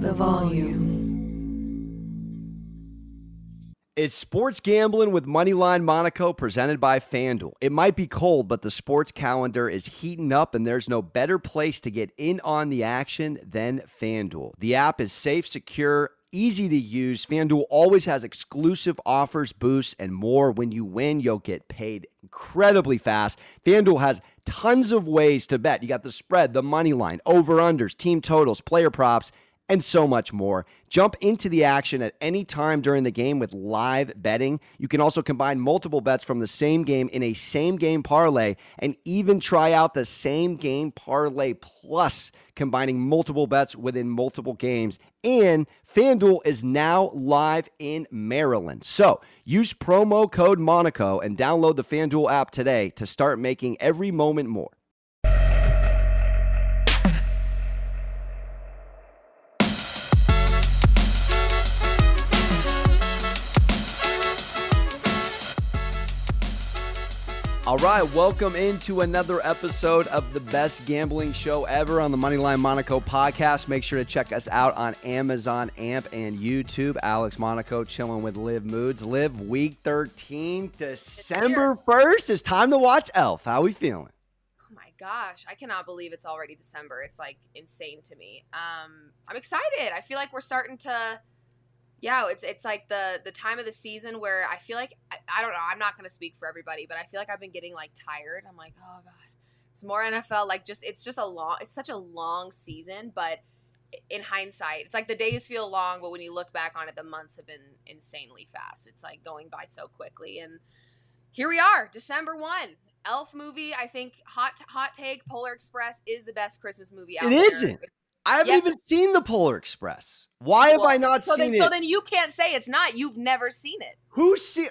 the volume. It's sports gambling with Moneyline Monaco presented by FanDuel. It might be cold, but the sports calendar is heating up, and there's no better place to get in on the action than FanDuel. The app is safe, secure, easy to use. FanDuel always has exclusive offers, boosts, and more. When you win, you'll get paid incredibly fast. FanDuel has tons of ways to bet. You got the spread, the money line, over unders, team totals, player props and so much more. Jump into the action at any time during the game with live betting. You can also combine multiple bets from the same game in a same game parlay and even try out the same game parlay plus combining multiple bets within multiple games. And FanDuel is now live in Maryland. So use promo code Monaco and download the FanDuel app today to start making every moment more. All right, welcome into another episode of the best gambling show ever on the Moneyline Monaco podcast. Make sure to check us out on Amazon AMP and YouTube. Alex Monaco chilling with Liv Moods. Liv week 13, December 1st. It's time to watch Elf. How we feeling? Oh my gosh, I cannot believe it's already December. It's like insane to me. Um, I'm excited. I feel like we're starting to yeah, it's it's like the the time of the season where I feel like I, I don't know. I'm not going to speak for everybody, but I feel like I've been getting like tired. I'm like, oh god, it's more NFL. Like just it's just a long. It's such a long season, but in hindsight, it's like the days feel long, but when you look back on it, the months have been insanely fast. It's like going by so quickly, and here we are, December one. Elf movie, I think hot hot take. Polar Express is the best Christmas movie out It there. isn't. I haven't Yes. even seen the Polar Express. Why have Well, I not so seen then, it? So then you can't say it's not. You've never seen it. Who's see?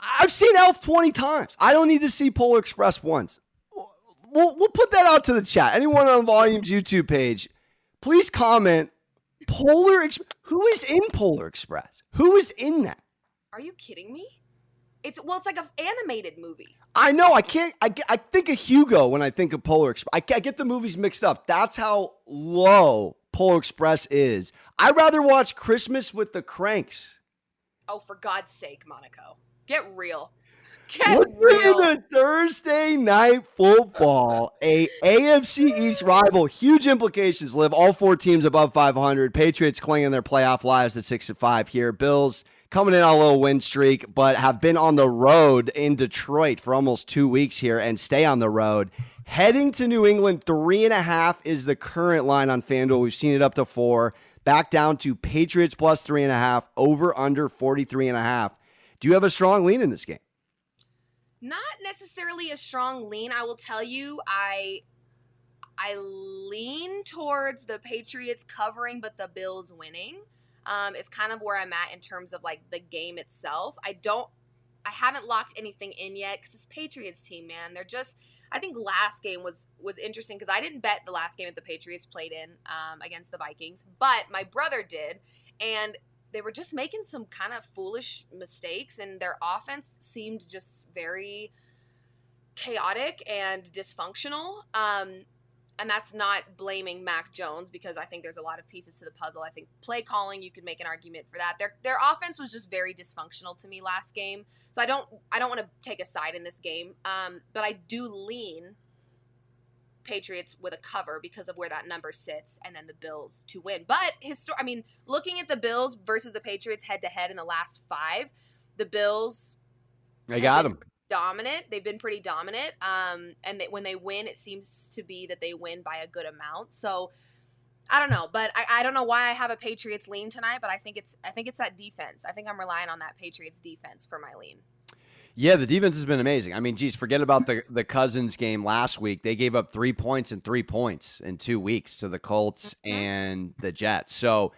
I've seen Elf 20 times. I don't need to see Polar Express once. We'll, we'll put that out to the chat. Anyone on Volume's YouTube page, please comment. Polar Express. Who is in Polar Express? Who is in that? Are you kidding me? It's well, it's like an animated movie. I know. I can't. I, I think of Hugo when I think of Polar Express. I, I get the movies mixed up. That's how low Polar Express is. I'd rather watch Christmas with the Cranks. Oh, for God's sake, Monaco, get real. Get We're real. Thursday night football, a AFC East rival. Huge implications. Liv all four teams above 500. Patriots clinging their playoff lives at six and five here. Bills coming in on a little win streak, but have been on the road in Detroit for almost two weeks here and stay on the road. Heading to New England, three and a half is the current line on FanDuel. We've seen it up to four. Back down to Patriots plus three and a half, over under 43 and a half. Do you have a strong lean in this game? Not necessarily a strong lean. I will tell you, I I lean towards the Patriots covering, but the Bills winning. Um, is kind of where I'm at in terms of like the game itself. I don't, I haven't locked anything in yet because it's Patriots team, man, they're just. I think last game was was interesting because I didn't bet the last game that the Patriots played in um, against the Vikings, but my brother did, and they were just making some kind of foolish mistakes, and their offense seemed just very chaotic and dysfunctional. Um, and that's not blaming Mac Jones because I think there's a lot of pieces to the puzzle. I think play calling, you could make an argument for that. Their their offense was just very dysfunctional to me last game. So I don't I don't want to take a side in this game. Um, but I do lean Patriots with a cover because of where that number sits, and then the Bills to win. But histor- I mean, looking at the Bills versus the Patriots head to head in the last five, the Bills I got him. Dominant. They've been pretty dominant. Um, and they, when they win, it seems to be that they win by a good amount. So I don't know, but I, I don't know why I have a Patriots lean tonight. But I think it's I think it's that defense. I think I'm relying on that Patriots defense for my lean. Yeah, the defense has been amazing. I mean, geez, forget about the the Cousins game last week. They gave up three points and three points in two weeks to the Colts Mhm. and the Jets. So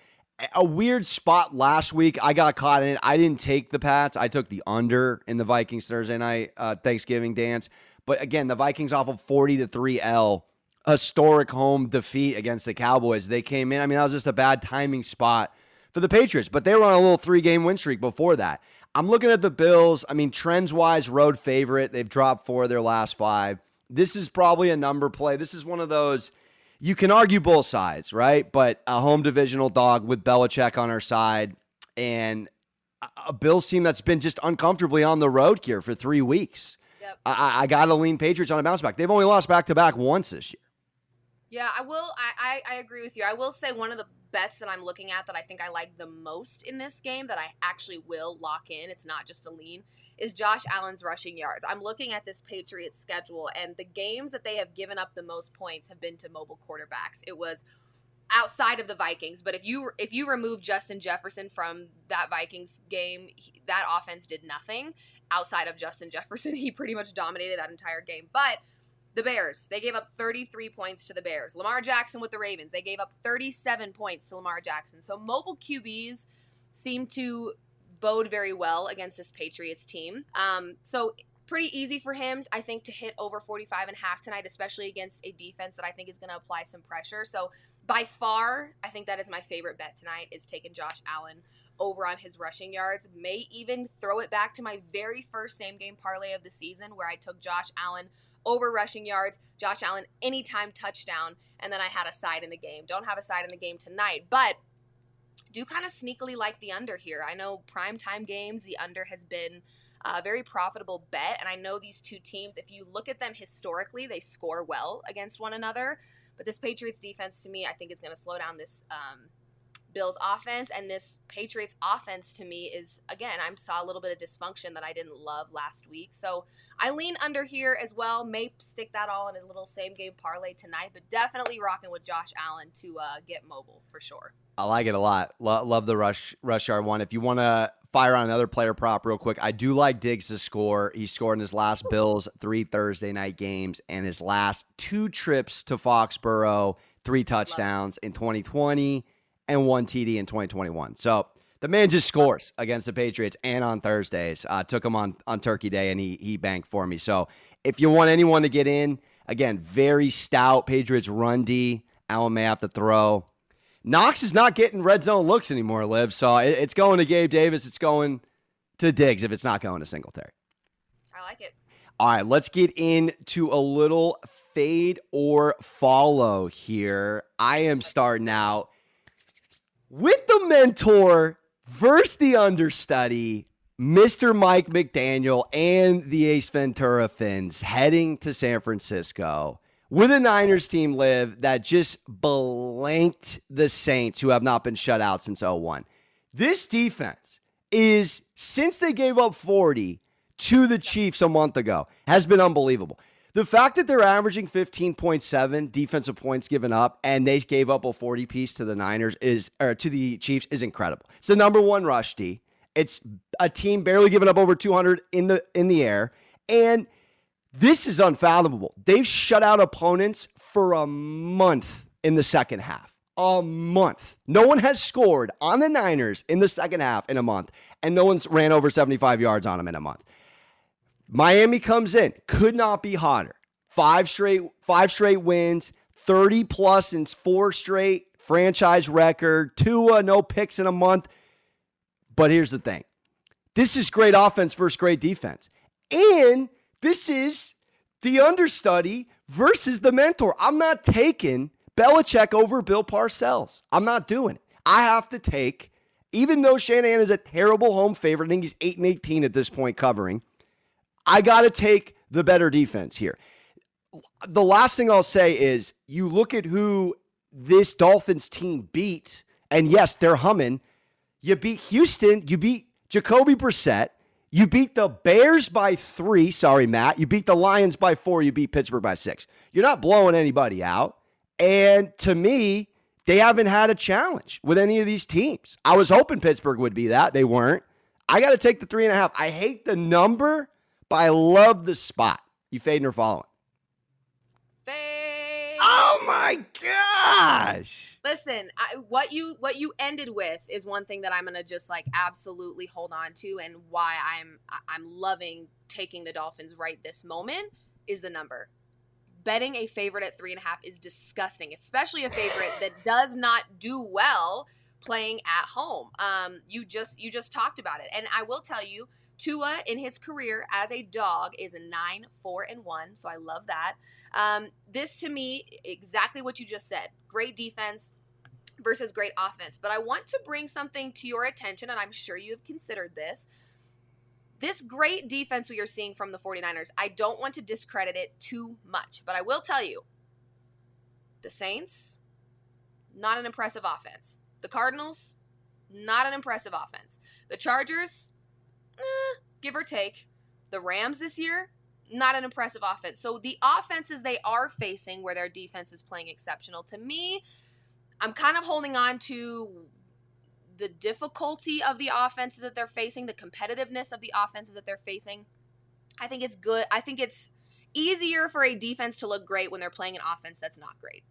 a- weird spot last week. I got caught in it. I didn't take the Pats. I took the under in the Vikings Thursday night uh, Thanksgiving dance. But again, the Vikings off of forty to three L historic home defeat against the Cowboys. They came in. I mean, that was just a bad timing spot for the Patriots, but they were on a little three game win streak before that. I'm looking at the Bills. I mean, trends wise, road favorite. They've dropped four of their last five. This is probably a number play. This is one of those. You can argue both sides, right? But a home divisional dog with Belichick on our side and a Bills team that's been just uncomfortably on the road here for three weeks. Yep. I, I got to lean Patriots on a bounce back. They've only lost back to back once this year. Yeah, I will. I, I, I agree with you. I will say one of the bets that I'm looking at that I think I like the most in this game that I actually will lock in, it's not just a lean, is Josh Allen's rushing yards. I'm looking at this Patriots schedule, and the games that they have given up the most points have been to mobile quarterbacks. It was outside of the Vikings, but if you if you remove Justin Jefferson from that Vikings game, he, that offense did nothing outside of Justin Jefferson. He pretty much dominated that entire game. But the Bears, they gave up 33 points to the Bears. Lamar Jackson with the Ravens, they gave up 37 points to Lamar Jackson. So mobile QBs seem to bode very well against this Patriots team. Um, so pretty easy for him, I think, to hit over 45 and a half tonight, especially against a defense that I think is going to apply some pressure. So by far, I think that is my favorite bet tonight is taking Josh Allen over on his rushing yards. May even throw it back to my very first same game parlay of the season where I took Josh Allen over rushing yards, Josh Allen anytime touchdown, and then I had a side in the game. Don't have a side in the game tonight, but do kind of sneakily like the under here. I know prime time games, the under has been a very profitable bet, and I know these two teams, if you look at them historically, they score well against one another. But this Patriots defense, to me, I think is going to slow down this um, Bills offense. And this Patriots offense, to me, is again, I saw a little bit of dysfunction that I didn't love last week. So I lean under here as well. May stick that all in a little same game parlay tonight, but definitely rocking with Josh Allen to uh, get mobile for sure. I like it a lot. Lo- love the rush rush yard one. If you want to fire on another player prop real quick, I do like Diggs to score. He scored in his last Bills three Thursday night games and his last two trips to Foxborough, three touchdowns in 2020 and one TD in 2021. So the man just scores against the Patriots and on Thursdays. Uh, took him on on Turkey Day and he he banked for me. So if you want anyone to get in, again, very stout Patriots run D. Allen may have to throw. Knox is not getting red zone looks anymore, Liv. So it's going to Gabe Davis. It's going to Diggs if it's not going to Singletary. I like it. All right, let's get into a little fade or follow here. I am starting out with the mentor versus the understudy, Mr. Mike McDaniel and the Ace Ventura Fins heading to San Francisco with a Niners team Liv that just blanked the Saints, who have not been shut out since 01. This defense is, since they gave up 40 to the Chiefs a month ago, has been unbelievable. The fact that they're averaging 15.7 defensive points given up and they gave up a 40 piece to the Niners is or to the Chiefs is incredible. It's the number one rush D. It's a team barely giving up over 200 in the in the air and this is unfathomable. They've shut out opponents for a month in the second half. A month. No one has scored on the Niners in the second half in a month, and no one's ran over 75 yards on them in a month. Miami comes in, could not be hotter. Five straight, five straight wins, 30 plus in four straight franchise record, Tua, no picks in a month. But here's the thing this is great offense versus great defense. And this is the understudy versus the mentor. I'm not taking Belichick over Bill Parcells. I'm not doing it. I have to take, even though Shanahan is a terrible home favorite, I think he's 8 and 18 at this point covering. I got to take the better defense here. The last thing I'll say is you look at who this Dolphins team beat, and yes, they're humming. You beat Houston, you beat Jacoby Brissett, you beat the Bears by three. Sorry, Matt. You beat the Lions by four. You beat Pittsburgh by six. You're not blowing anybody out. And to me, they haven't had a challenge with any of these teams. I was hoping Pittsburgh would be that. They weren't. I got to take the three and a half. I hate the number, but I love the spot. You fading or following? Fade. Oh my gosh. Listen, I, what you what you ended with is one thing that I'm gonna just like absolutely hold on to, and why I'm I'm loving taking the Dolphins right this moment is the number. Betting a favorite at three and a half is disgusting, especially a favorite that does not do well playing at home. Um, you just you just talked about it, and I will tell you, Tua in his career as a dog is a nine four and one, so I love that. Um, this to me, exactly what you just said. Great defense versus great offense. But I want to bring something to your attention, and I'm sure you have considered this. This great defense we are seeing from the 49ers, I don't want to discredit it too much, but I will tell you the Saints, not an impressive offense. The Cardinals, not an impressive offense. The Chargers, eh, give or take. The Rams this year, not an impressive offense. So the offenses they are facing where their defense is playing exceptional, to me, I'm kind of holding on to the difficulty of the offenses that they're facing, the competitiveness of the offenses that they're facing. I think it's good. I think it's easier for a defense to look great when they're playing an offense that's not great.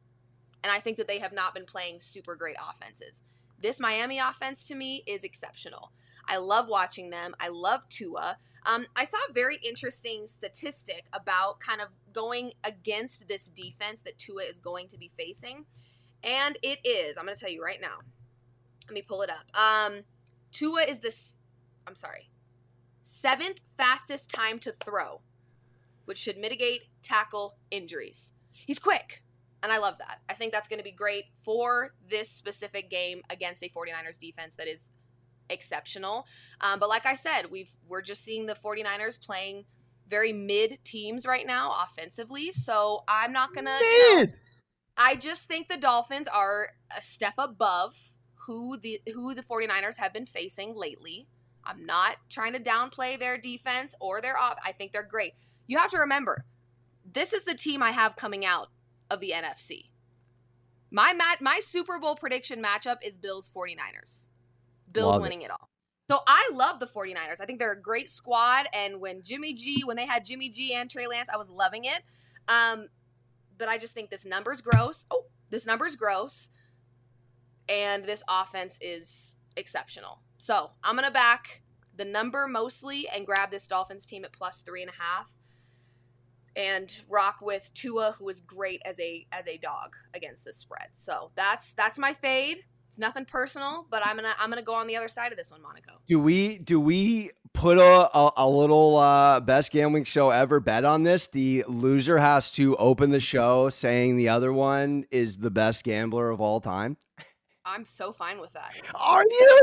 And I think that they have not been playing super great offenses. This Miami offense to me is exceptional. I love watching them. I love Tua. Um, I saw a very interesting statistic about kind of going against this defense that Tua is going to be facing. And it is, I'm going to tell you right now. Let me pull it up. Um, Tua is this, I'm sorry, seventh fastest time to throw, which should mitigate tackle injuries. He's quick. And I love that. I think that's going to be great for this specific game against a 49ers defense that is exceptional. Um, but like I said, we've we're just seeing the 49ers playing very mid teams right now offensively. So I'm not gonna you know, I just think the Dolphins are a step above who the who the 49ers have been facing lately. I'm not trying to downplay their defense or their off. I think they're great. You have to remember, this is the team I have coming out of the NFC. My mat my Super Bowl prediction matchup is Bills 49ers. Bills love winning it. it all. So I love the 49ers. I think they're a great squad. And when Jimmy G, when they had Jimmy G and Trey Lance, I was loving it. Um, but I just think this number's gross. Oh, this number's gross. And this offense is exceptional. So I'm gonna back the number mostly and grab this Dolphins team at plus three and a half and rock with Tua, who is great as a as a dog against the spread. So that's that's my fade. It's nothing personal, but I'm gonna I'm gonna go on the other side of this one, Monaco. Do we do we put a, a, a little uh, best gambling show ever bet on this? The loser has to open the show saying the other one is the best gambler of all time. I'm so fine with that. Are you?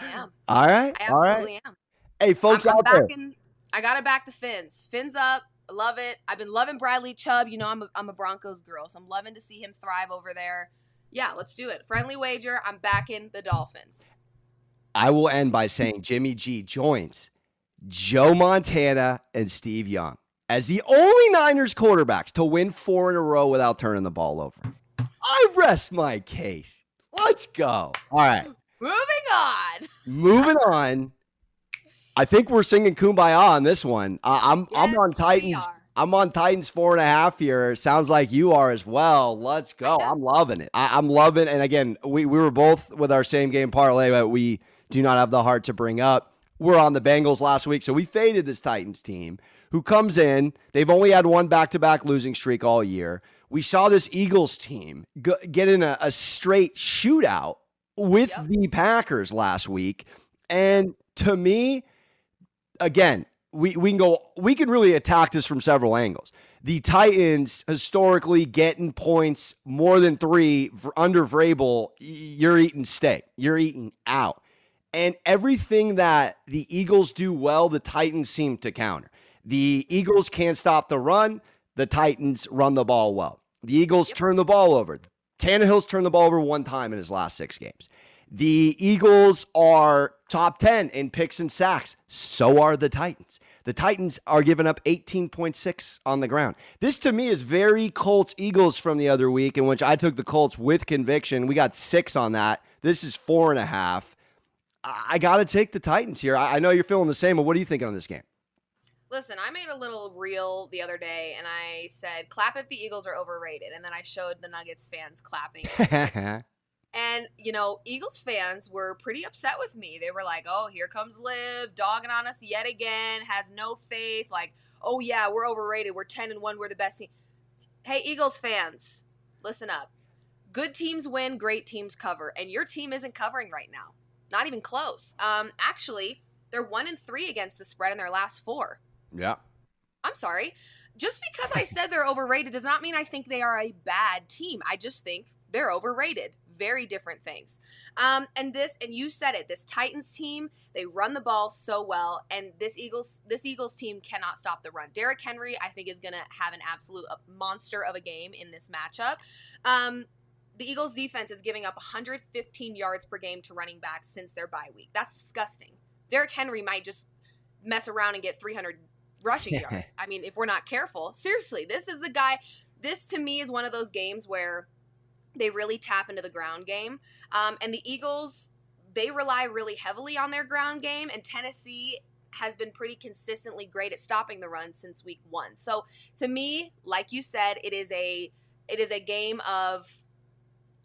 I am. All right. I absolutely am. Hey, folks I'm, I'm out there. I gotta back the fins. Fins up. Love it. I've been loving Bradley Chubb. You know, I'm a, I'm a Broncos girl, so I'm loving to see him thrive over there. Yeah, let's do it. Friendly wager. I'm backing the Dolphins. I will end by saying Jimmy G joins Joe Montana and Steve Young as the only Niners quarterbacks to win four in a row without turning the ball over. I rest my case. Let's go. All right. Moving on. Moving on. I think we're singing "Kumbaya" on this one. Uh, I'm yes, I'm on Titans. I'm on Titans four and a half here. Sounds like you are as well. Let's go. I'm loving it. I, am loving. It. And again, we we were both with our same game parlay, but we do not have the heart to bring up. We're on the Bengals last week, so we faded this Titans team who comes in. They've only had one back to back losing streak all year. We saw this Eagles team get in a, a straight shootout with yep. the Packers last week. And to me, again, we, we can go, we can really attack this from several angles. The Titans historically getting points more than three under Vrabel, you're eating steak. You're eating out. And everything that the Eagles do well, the Titans seem to counter. The Eagles can't stop the run. The Titans run the ball well. The Eagles turn the ball over. Tannehill's turned the ball over one time in his last six games. The Eagles are top 10 in picks and sacks. So are the Titans. The Titans are giving up 18.6 on the ground. This to me is very Colts Eagles from the other week, in which I took the Colts with conviction. We got six on that. This is four and a half. I got to take the Titans here. I know you're feeling the same, but what are you thinking on this game? Listen, I made a little reel the other day and I said, clap if the Eagles are overrated. And then I showed the Nuggets fans clapping. and, you know, Eagles fans were pretty upset with me. They were like, oh, here comes Liv, dogging on us yet again, has no faith. Like, oh, yeah, we're overrated. We're 10 and 1. We're the best team. Hey, Eagles fans, listen up. Good teams win, great teams cover. And your team isn't covering right now. Not even close. Um, actually, they're one and three against the spread in their last four. Yeah. I'm sorry. just because I said they're overrated does not mean I think they are a bad team. I just think they're overrated. Very different things. Um, and this, and you said it. This Titans team, they run the ball so well, and this Eagles, this Eagles team cannot stop the run. Derrick Henry, I think, is going to have an absolute uh, monster of a game in this matchup. Um, the Eagles defense is giving up 115 yards per game to running backs since their bye week. That's disgusting. Derrick Henry might just mess around and get 300 rushing yards. I mean, if we're not careful, seriously, this is the guy. This to me is one of those games where they really tap into the ground game. Um, and the Eagles, they rely really heavily on their ground game, and Tennessee has been pretty consistently great at stopping the run since week one. So to me, like you said, it is a it is a game of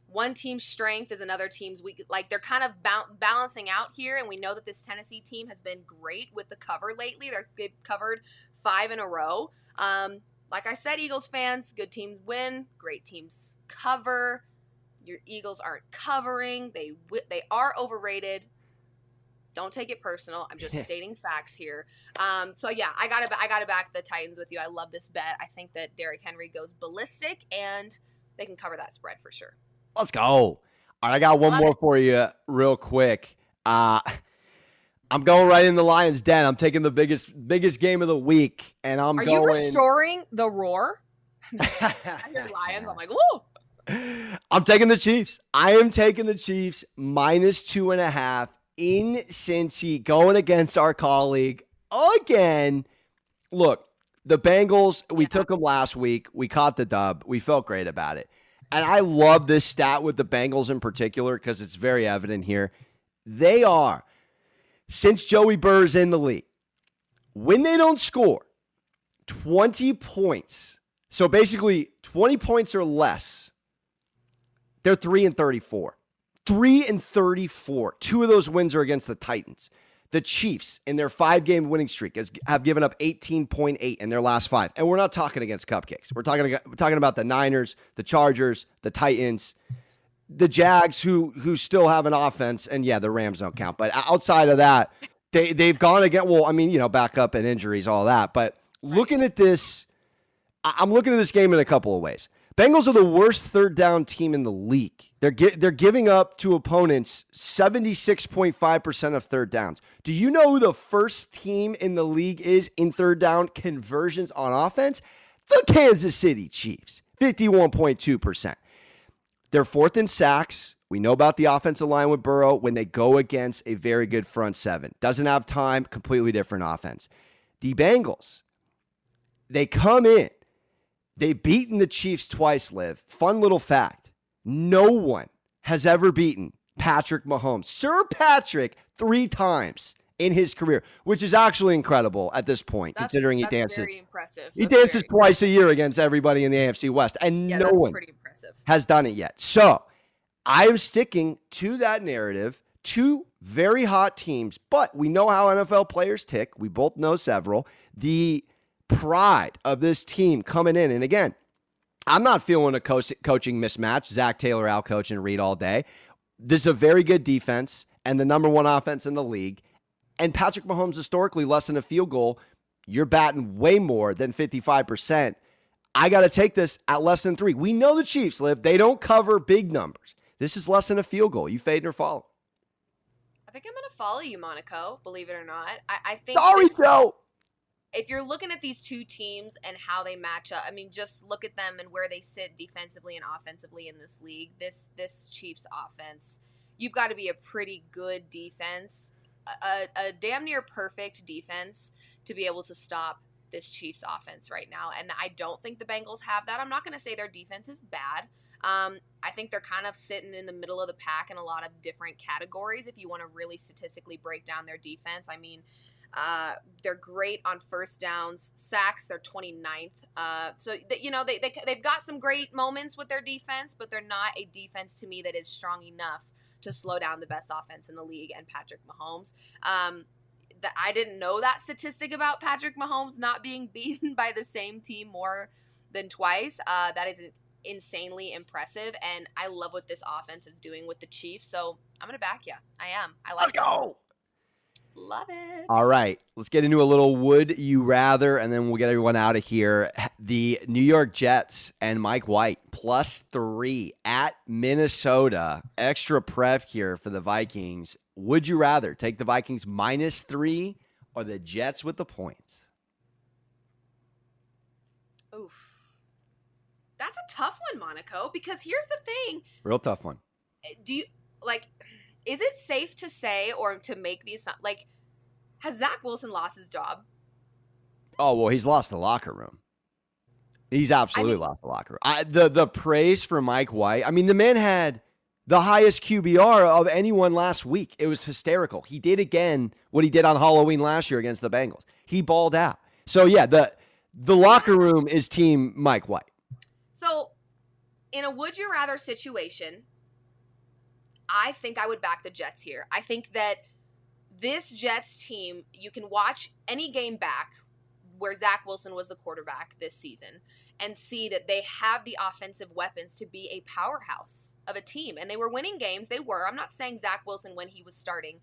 one team's strength is another team's weak. Like they're kind of ba- balancing out here, and we know that this Tennessee team has been great with the cover lately. They're, they've covered five in a row. Um, like I said, Eagles fans, good teams win, great teams cover. Your Eagles aren't covering. They they are overrated. Don't take it personal. I'm just stating facts here. Um, so yeah, I got to I got to back the Titans with you. I love this bet. I think that Derrick Henry goes ballistic and they can cover that spread for sure. Let's go. All right, I got one love more it. for you, real quick. Uh, I'm going right in the Lions' den. I'm taking the biggest biggest game of the week, and I'm Are going. you restoring the roar? Lions. I'm like, whoa. I'm taking the Chiefs. I am taking the Chiefs minus two and a half in Cincy, going against our colleague again. Look, the Bengals. We yeah. took them last week. We caught the dub. We felt great about it, and I love this stat with the Bengals in particular because it's very evident here. They are since Joey Burrow's in the league, when they don't score 20 points, so basically 20 points or less, they're 3 and 34. 3 and 34. Two of those wins are against the Titans. The Chiefs, in their five game winning streak, has, have given up 18.8 in their last five. And we're not talking against cupcakes. We're talking, we're talking about the Niners, the Chargers, the Titans the Jags who who still have an offense, and yeah, the Rams don't count. But outside of that, they they've gone again. Well, I mean, you know, backup and injuries, all that. But looking at this, I'm looking at this game in a couple of ways. Bengals are the worst third down team in the league. They're they're giving up to opponents 76.5% of third downs. Do you know who the first team in the league is in third down conversions on offense? The Kansas City Chiefs, 51.2%. They're fourth in sacks. We know about the offensive line with Burrow when they go against a very good front seven. Doesn't have time, completely different offense. The Bengals, they come in. They've beaten the Chiefs twice, Liv. Fun little fact. No one has ever beaten Patrick Mahomes. Sir Patrick three times in his career, which is actually incredible at this point, that's, considering he dances. Very impressive. He dances twice a year against everybody in the AFC West, and yeah, no one has done it yet. So I am sticking to that narrative. Two very hot teams, but we know how NFL players tick. We both know several. The pride of this team coming in, and again, I'm not feeling a coach, coaching mismatch. Zac Taylor out coaching Reid all day. This is a very good defense and the number one offense in the league. And Patrick Mahomes historically less than a field goal. You're batting way more than 55%. I got to take this at less than three. We know the Chiefs Liv. They don't cover big numbers. This is less than a field goal. You fade or follow? I think I'm going to follow you, Monaco, believe it or not. I, I think. Sorry, Joe. If you're looking at these two teams and how they match up, I mean, just look at them and where they sit defensively and offensively in this league. This this Chiefs offense, you've got to be a pretty good defense a, a damn near perfect defense to be able to stop this Chiefs offense right now. And I don't think the Bengals have that. I'm not going to say their defense is bad. Um, I think they're kind of sitting in the middle of the pack in a lot of different categories. If you want to really statistically break down their defense, I mean, uh, they're great on first downs, sacks. They're 29th. Uh, so you know they, they they've got some great moments with their defense, but they're not a defense to me that is strong enough to slow down the best offense in the league and Patrick Mahomes. Um, that I didn't know that statistic about Patrick Mahomes not being beaten by the same team more than twice. Uh, that is insanely impressive, and I love what this offense is doing with the Chiefs. So I'm gonna back you. I am. I like. Let's go. Love it. All right, let's get into a little would you rather, and then we'll get everyone out of here. The New York Jets and Mike White plus three at Minnesota. Extra prep here for the Vikings. Would you rather take the Vikings minus three or the Jets with the points? Oof. That's a tough one, Monaco, because here's the thing. Real tough one. Do you like is it safe to say or to make these like has Zach Wilson lost his job? Oh well, he's lost the locker room. He's absolutely I mean, lost the locker room. I, the the praise for Mike White. I mean, the man had the highest QBR of anyone last week. It was hysterical. He did again what he did on Halloween last year against the Bengals. He balled out. So yeah, the the locker room is team Mike White. So, in a would you rather situation, I think I would back the Jets here. I think that this Jets team, you can watch any game back where Zach Wilson was the quarterback this season and see that they have the offensive weapons to be a powerhouse of a team. And they were winning games. They were. I'm not saying Zach Wilson, when he was starting,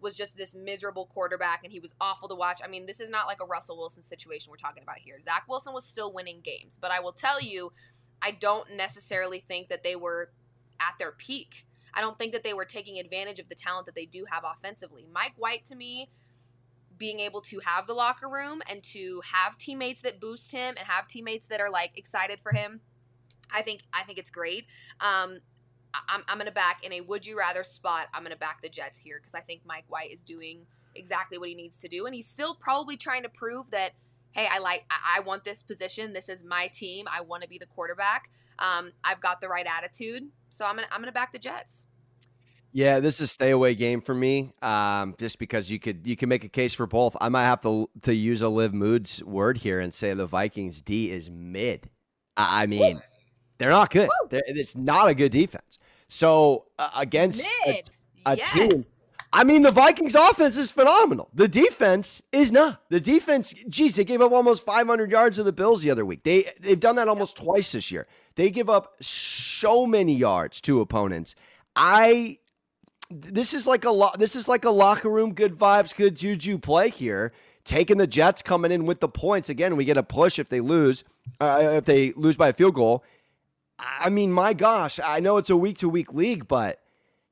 was just this miserable quarterback and he was awful to watch. I mean, this is not like a Russell Wilson situation we're talking about here. Zach Wilson was still winning games. But I will tell you, I don't necessarily think that they were at their peak. I don't think that they were taking advantage of the talent that they do have offensively. Mike White, to me, being able to have the locker room and to have teammates that boost him and have teammates that are like excited for him, I think I think it's great. Um, I'm, I'm going to back in a would you rather spot. I'm going to back the Jets here because I think Mike White is doing exactly what he needs to do, and he's still probably trying to prove that hey, I like, I, want this position. This is my team. I want to be the quarterback. Um, I've got the right attitude, so I'm gonna, I'm gonna back the Jets. Yeah, this is a stay away game for me. Um, just because you could you can make a case for both. I might have to to use a Liv Moods word here and say the Vikings D is mid. I, I mean, Woo! they're not good. They're, it's not a good defense. So uh, against mid. a, a yes. team I mean, the Vikings offense is phenomenal. The defense is not. The defense, geez, they gave up almost 500 yards to the Bills the other week. They they've done that almost twice this year. They give up so many yards to opponents. I this is like a lot. This is like a locker room, good vibes, good juju play here. Taking the Jets coming in with the points again. We get a push if they lose, uh, if they lose by a field goal. I mean, my gosh, I know it's a week to week league, but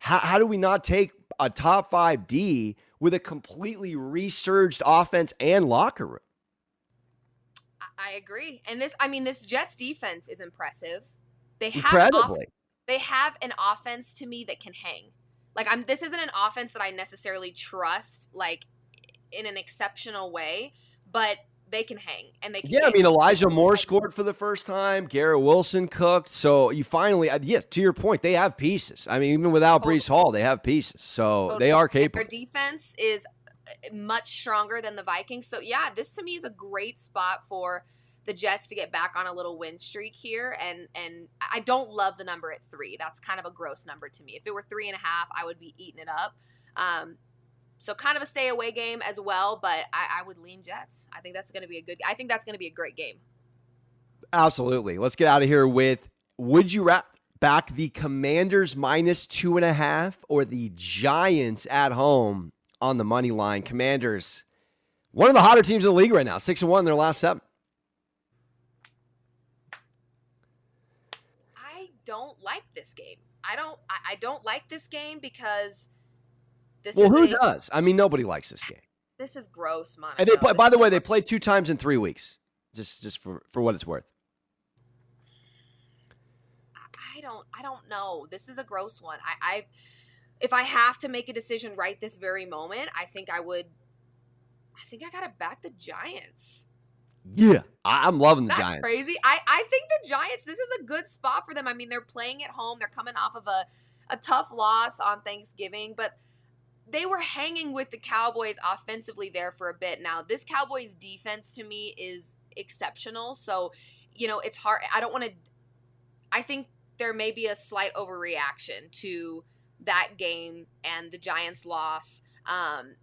how, how do we not take a top five D with a completely resurged offense and locker room. I agree. And this, I mean, this Jets defense is impressive. They have incredibly. Off- they have an offense to me that can hang. Like I'm this isn't an offense that I necessarily trust like in an exceptional way, but they can hang and they can. Yeah, I mean Elijah Moore scored for the first time. Garrett Wilson cooked. So you finally, uh, yeah, to your point, they have pieces. I mean, even without totally. Breece Hall, they have pieces. So totally. they are capable. Their defense is uh, much stronger than the Vikings. So yeah, this to me is a great spot for the Jets to get back on a little win streak here. And and I don't love the number at three. That's kind of a gross number to me. If it were three and a half, I would be eating it up. Um, so kind of a stay away game as well, but I, I would lean Jets. I think that's going to be a good. I think that's going to be a great game. Absolutely. Let's get out of here with Would you wrap back the Commanders minus two and a half or the Giants at home on the money line? Commanders, one of the hotter teams in the league right now, six and one in their last seven. I don't like this game. I don't. I, I don't like this game because this well, who a, does? I mean, nobody likes this game. This is gross, Monaco. And they play, by the way, they play two times in three weeks. Just, just for for what it's worth. I don't, I don't know. This is a gross one. I, I, if I have to make a decision right this very moment, I think I would. I think I gotta back the Giants. Yeah, I'm loving the Giants. Crazy. I, I think the Giants. This is a good spot for them. I mean, they're playing at home. They're coming off of a a tough loss on Thanksgiving, but they were hanging with the Cowboys offensively there for a bit. Now, this Cowboys defense to me is exceptional. So, you know, it's hard. I don't want to. I think there may be a slight overreaction to that game and the Giants' loss. Um,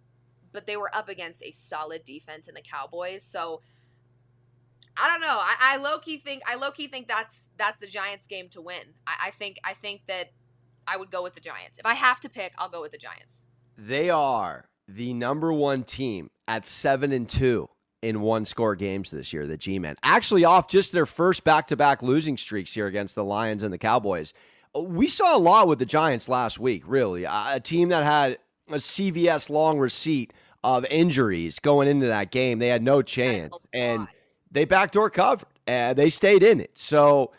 but they were up against a solid defense in the Cowboys. So, I don't know. I, I low key think I low key think that's that's the Giants' game to win. I, I think I think that I would go with the Giants. If I have to pick, I'll go with the Giants. They are the number one team at seven and two in one score games this year, the G Men. Actually, off just their first back to back losing streaks here against the Lions and the Cowboys. We saw a lot with the Giants last week, really. A team that had a CVS long receipt of injuries going into that game. They had no chance. And they backdoor covered and they stayed in it. So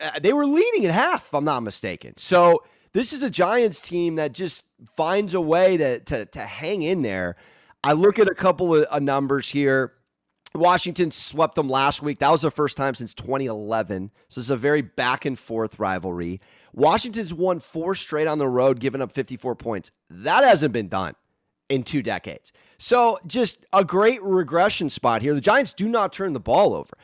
uh, they were leading at half, if I'm not mistaken. So this is a Giants team that just finds a way to, to, to hang in there. I look at a couple of uh, numbers here. Washington swept them last week. That was the first time since 2011. So it's a very back and forth rivalry. Washington's won four straight on the road, giving up 54 points. That hasn't been done in two decades. So just a great regression spot here. The Giants do not turn the ball over.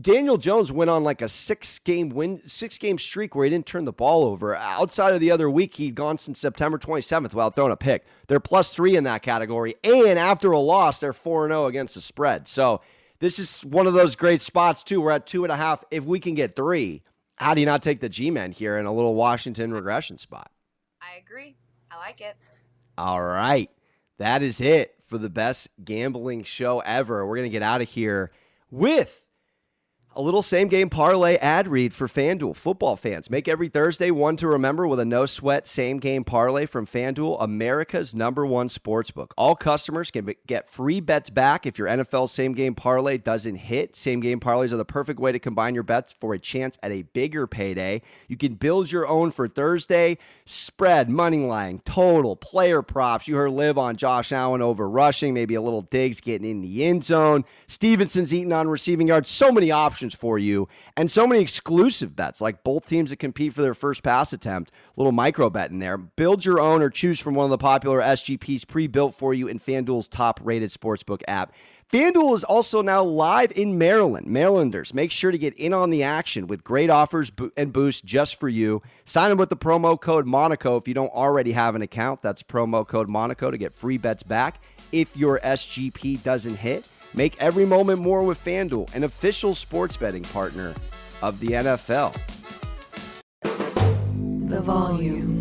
Daniel Jones went on like a six game win, six game streak where he didn't turn the ball over. Outside of the other week, he'd gone since September 27th without throwing a pick. They're plus three in that category. And after a loss, they're 4 0 against the spread. So this is one of those great spots, too. We're at two and a half. If we can get three, how do you not take the G men here in a little Washington regression spot? I agree. I like it. All right. That is it for the best gambling show ever. We're going to get out of here with a little same game parlay ad read for FanDuel football fans. Make every Thursday one to remember with a no sweat same game parlay from FanDuel, America's number one sports book. All customers can get free bets back if your NFL same game parlay doesn't hit. Same game parlays are the perfect way to combine your bets for a chance at a bigger payday. You can build your own for Thursday. Spread, money line, total, player props. You heard Liv on Josh Allen over rushing, maybe a little Diggs getting in the end zone. Stevenson's eating on receiving yards. So many options options for you and so many exclusive bets like both teams that compete for their first pass attempt. Little micro bet in there. Build your own or choose from one of the popular SGPs pre built for you in FanDuel's top rated sportsbook app. FanDuel is also now live in Maryland. Marylanders, make sure to get in on the action with great offers and boosts just for you. Sign up with the promo code Monaco if you don't already have an account. That's promo code Monaco to get free bets back if your SGP doesn't hit. Make every moment more with FanDuel, an official sports betting partner of the NFL. The volume.